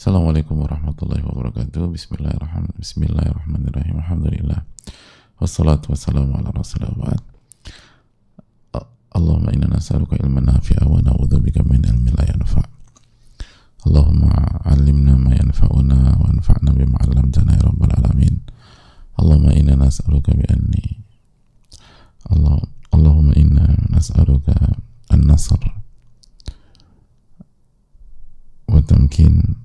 Assalamualaikum warahmatullahi wabarakatuh. Bismillahirrahmanirrahim. Bismillahirrahmanirrahim. Alhamdulillah. Wassalatu wassalamu ala rasulillah. Allahumma inna nas'aluka ilman nafi'a wa na'udzubika min ilmin la yanfa'. Allahumma 'allimna ma yanfa'una wa anfa'na bima 'allamtana ya rabbal alamin. Allahumma inna nas'aluka bi anni Allah Allahumma inna nas'aluka an-nasr wa tamkin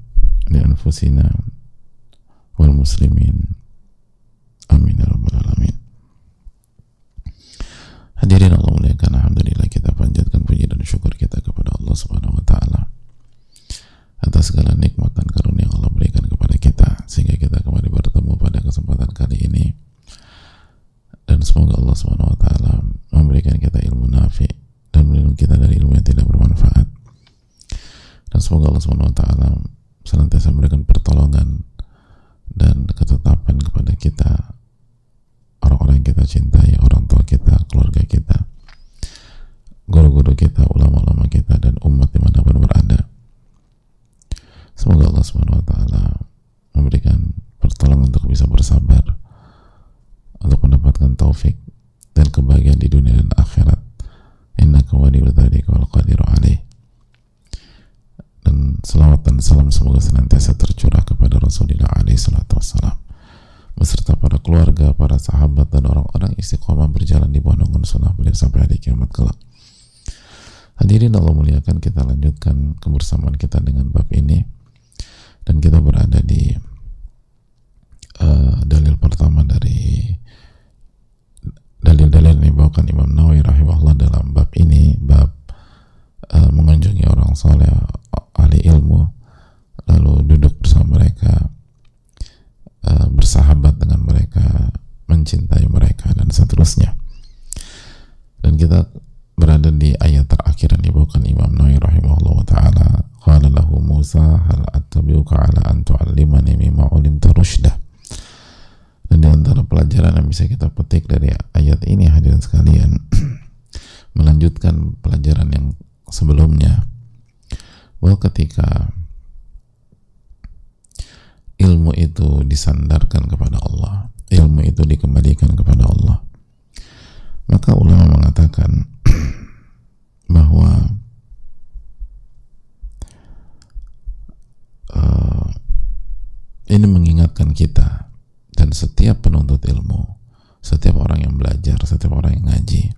wal muslimin. Amin ya rabbal alamin. Hadirin Allah muliakan Alhamdulillah kita panjatkan puji dan syukur kita kepada Allah subhanahu wa ta'ala atas segala nikmat dan karunia yang Allah berikan kepada kita sehingga kita kembali bertemu pada kesempatan kali ini dan semoga Allah subhanahu wa ta'ala memberikan kita ilmu nafi dan melindungi kita dari ilmu yang tidak bermanfaat dan semoga Allah subhanahu wa ta'ala senantiasa memberikan pertolongan dan ketetapan kepada kita orang-orang yang kita cintai, orang tua kita, keluarga kita, guru-guru kita, ulama-ulama kita, dan umat di mana pun berada. Semoga Allah Subhanahu Wa Taala memberikan pertolongan untuk bisa bersabar, untuk mendapatkan taufik dan kebahagiaan di dunia dan akhirat. Inna waliyyu dzalika wal qadiru alaih. Dan selawat dan salam semoga senantiasa tercurah kepada Rasulullah alaihi salatu wassalam. Beserta para keluarga, para sahabat dan orang-orang istiqomah berjalan di bawah naungan sunnah beliau sampai hari kiamat kelak. Hadirin Allah muliakan kita lanjutkan kebersamaan kita dengan bab ini. Dan kita berada di uh, dalil pertama dari dalil-dalil yang dibawakan Imam Nawawi rahimahullah dalam bab ini bab uh, mengunjungi orang soleh ahli ilmu lalu duduk bersama mereka uh, bersahabat dengan mereka mencintai mereka dan seterusnya. Dan kita berada di ayat terakhir yang dibawakan Imam Nawawi rahimahullah ta'ala. Qala lahu Musa hal attabi'uka ala an tu'allimani mimma ulimta dan di antara pelajaran yang bisa kita petik dari ayat ini hadirin sekalian melanjutkan pelajaran yang sebelumnya. Bahwa ketika ilmu itu disandarkan kepada Allah ilmu itu dikembalikan kepada Allah maka ulama mengatakan bahwa uh, ini mengingatkan kita dan setiap penuntut ilmu setiap orang yang belajar setiap orang yang ngaji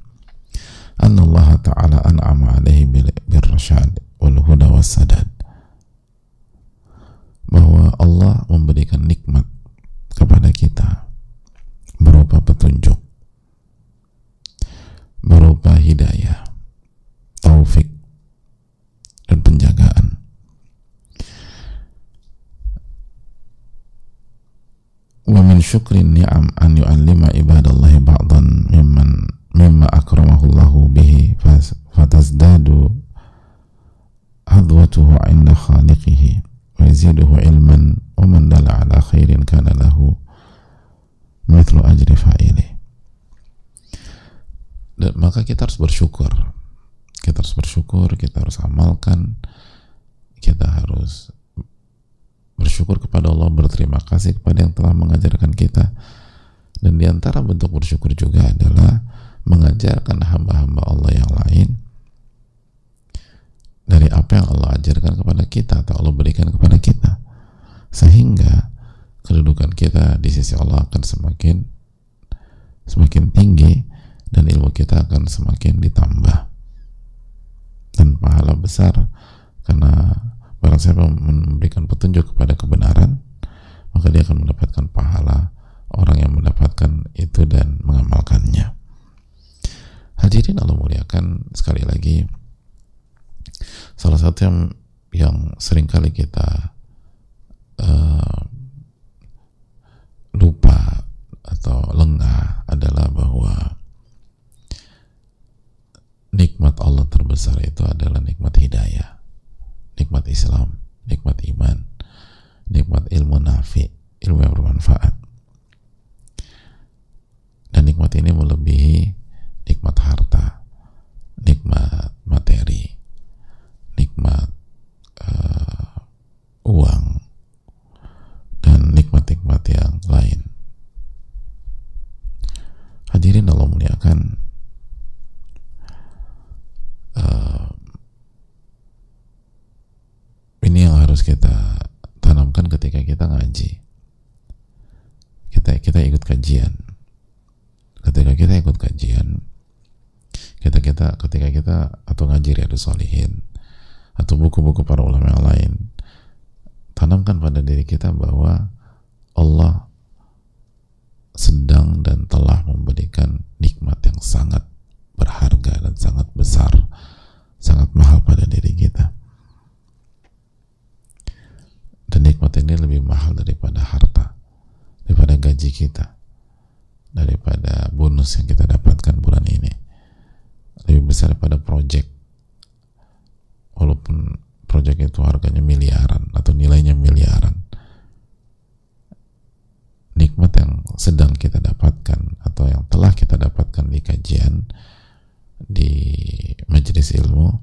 Allah ta'ala an'ama alaihi bil wal huda was sadad Allah memberikan nikmat kepada kita berupa petunjuk berupa hidayah taufik dan penjagaan. Wa min syukri ni'am an yu'allima ibadallahi ba'dan yaziduhu ilman wa man dala ala khairin kana lahu mithlu ajri maka kita harus bersyukur. Kita harus bersyukur kita harus amalkan kita harus bersyukur kepada Allah berterima kasih kepada yang telah mengajarkan kita. Dan di antara bentuk bersyukur juga adalah mengajarkan hamba-hamba Allah yang lain dari apa yang Allah ajarkan kepada kita atau Allah berikan kepada kita. Sehingga kedudukan kita di sisi Allah akan semakin semakin tinggi dan ilmu kita akan semakin ditambah. Dan pahala besar karena barang siapa memberikan petunjuk kepada kebenaran maka dia akan mendapatkan pahala orang yang mendapatkan itu dan mengamalkannya. Hadirin Allah muliakan sekali lagi salah satu yang yang sering kali kita uh, lupa atau lengah adalah bahwa nikmat Allah terbesar itu adalah nikmat hidayah nikmat Islam nikmat iman nikmat ilmu nafi ilmu yang bermanfaat dan nikmat ini melebihi nikmat harta nikmat materi nikmat uh, uang hadirin Allah muliakan. Uh, ini yang harus kita tanamkan ketika kita ngaji. Kita kita ikut kajian. Ketika kita ikut kajian kita kita ketika kita atau ngaji Riyadus Solihin atau buku-buku para ulama yang lain tanamkan pada diri kita bahwa Allah sedang dan telah memberikan nikmat yang sangat berharga dan sangat besar sangat mahal pada diri kita. Dan nikmat ini lebih mahal daripada harta daripada gaji kita daripada bonus yang kita dapatkan bulan ini. Lebih besar daripada project. Walaupun project itu harganya miliaran atau nilainya miliaran nikmat yang sedang kita dapatkan atau yang telah kita dapatkan di kajian di majelis ilmu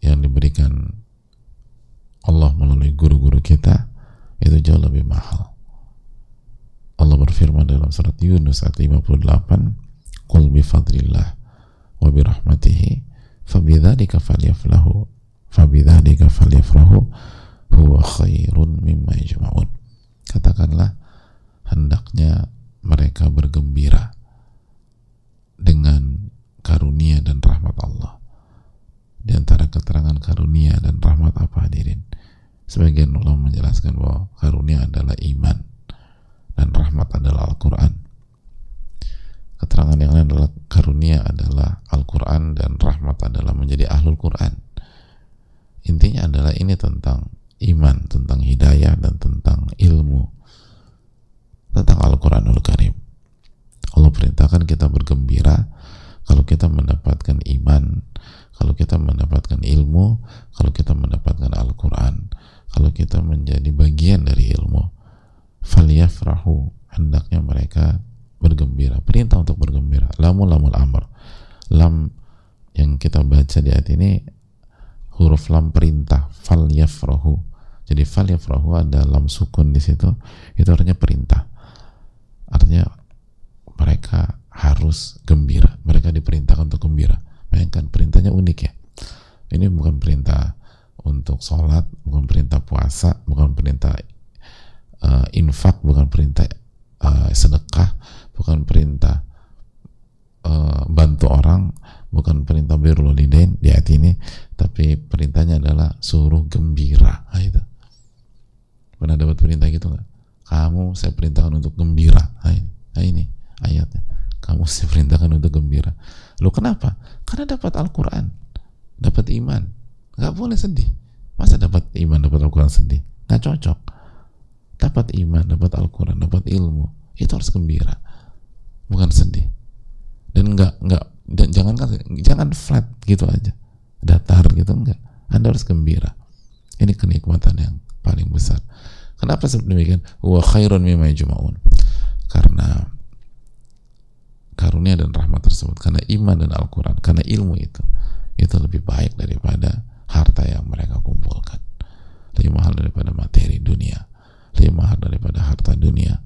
yang diberikan Allah melalui guru-guru kita itu jauh lebih mahal. Allah berfirman dalam surat Yunus ayat 58 Qul bifadlillah wa birahmatihi fabidzalika falyaflahu fabidzalika falyafrahu huwa khairun mimma yajma'un katakanlah hendaknya mereka bergembira dengan karunia dan rahmat Allah. Di antara keterangan karunia dan rahmat apa hadirin? Sebagian ulama menjelaskan bahwa karunia adalah iman dan rahmat adalah Al-Quran. Keterangan yang lain adalah karunia adalah Al-Quran dan rahmat adalah menjadi ahlul Quran. Intinya adalah ini tentang iman, tentang hidayah dan tentang ilmu tentang Al-Quranul Karim. Allah perintahkan kita bergembira kalau kita mendapatkan iman kalau kita mendapatkan ilmu kalau kita mendapatkan Al-Quran kalau kita menjadi bagian dari ilmu. Faliyafrahu hendaknya mereka bergembira perintah untuk bergembira. Lamul lamul amr. Lam yang kita baca di ayat ini huruf lam perintah. Fal yafrahu jadi fal yafrahu ada lam sukun di situ itu artinya perintah. Artinya mereka harus gembira mereka diperintahkan untuk gembira. Bayangkan perintahnya unik ya. Ini bukan perintah untuk sholat bukan perintah puasa bukan perintah uh, infak bukan perintah uh, sedekah bukan perintah uh, bantu orang bukan perintah birrul di ayat ini tapi perintahnya adalah suruh gembira. Nah, itu pernah dapat perintah gitu nggak? Kamu saya perintahkan untuk gembira. Nah ini, nah, ini ayatnya. Kamu saya perintahkan untuk gembira. Lo kenapa? Karena dapat Al-Quran dapat iman. Nggak boleh sedih. Masa dapat iman dapat Al-Quran sedih? Nggak cocok. Dapat iman dapat Al-Quran dapat ilmu itu harus gembira bukan sedih. Dan nggak nggak dan jangan jangan flat gitu aja. Datar gitu enggak anda harus gembira. Ini kenikmatan yang paling besar kenapa demikian? Wa khairun mimma yajma'un. Karena karunia dan rahmat tersebut karena iman dan Al-Quran karena ilmu itu itu lebih baik daripada harta yang mereka kumpulkan. Lebih mahal daripada materi dunia. Lebih mahal daripada harta dunia.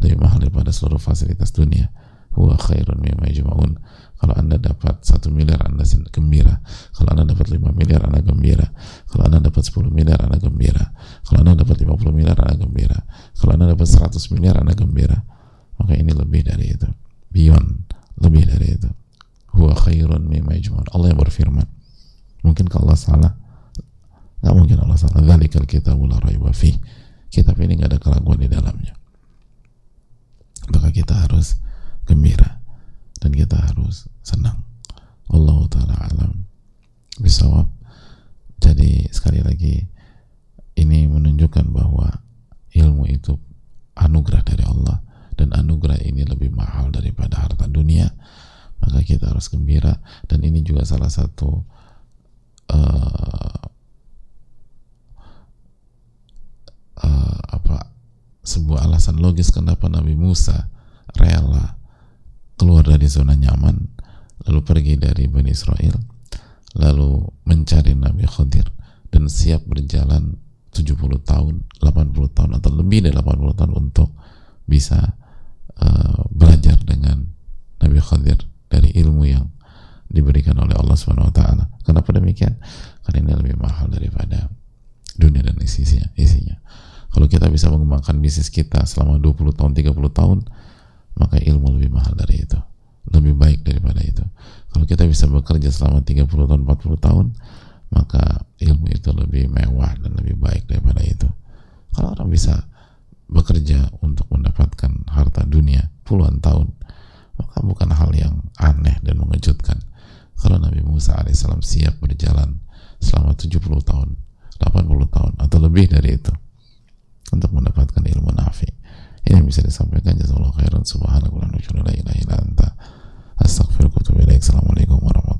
Lebih mahal daripada seluruh fasilitas dunia. Huwa khairun mimma yajma'un. Kalau anda dapat satu miliar anda gembira. Kalau anda dapat 5 miliar anda gembira. Kalau 20 miliar Anda gembira. Kalau Anda dapat 100 miliar Anda gembira. Maka ini lebih dari itu. Beyond lebih dari itu. Huwa khairun mimma Allah yang berfirman. Mungkin kalau Allah salah nggak mungkin Allah salah. Dzalikal kitabu la raiba fi. kitab ini gak ada keraguan di dalamnya. Maka kita harus gembira. Dan kita harus senang. Allah taala alam. Bisawab. Jadi sekali lagi ini menunjukkan bahwa ilmu itu anugerah dari Allah dan anugerah ini lebih mahal daripada harta dunia. Maka kita harus gembira dan ini juga salah satu uh, uh, apa sebuah alasan logis kenapa Nabi Musa rela keluar dari zona nyaman lalu pergi dari Bani Israel lalu mencari Nabi Khadir dan siap berjalan 70 tahun 80 tahun atau lebih dari 80 tahun untuk bisa uh, belajar dengan Qadir dari ilmu yang diberikan oleh Allah Subhanahu wa taala. Kenapa demikian? Karena ini lebih mahal daripada dunia dan isinya. isinya. Kalau kita bisa mengembangkan bisnis kita selama 20 tahun, 30 tahun, maka ilmu lebih mahal dari itu. Lebih baik daripada itu. Kalau kita bisa bekerja selama 30 tahun, 40 tahun, maka ilmu itu lebih mewah dan lebih baik daripada itu. Kalau orang bisa bekerja untuk mendapatkan harta dunia puluhan tahun maka bukan hal yang aneh dan mengejutkan. Kalau Nabi Musa alaihissalam siap berjalan selama 70 tahun 80 tahun atau lebih dari itu untuk mendapatkan ilmu nafi. Ini bisa disampaikan. Jazakallahu khairan. Subhanahu wa ta'ala Assalamualaikum warahmatullahi wabarakatuh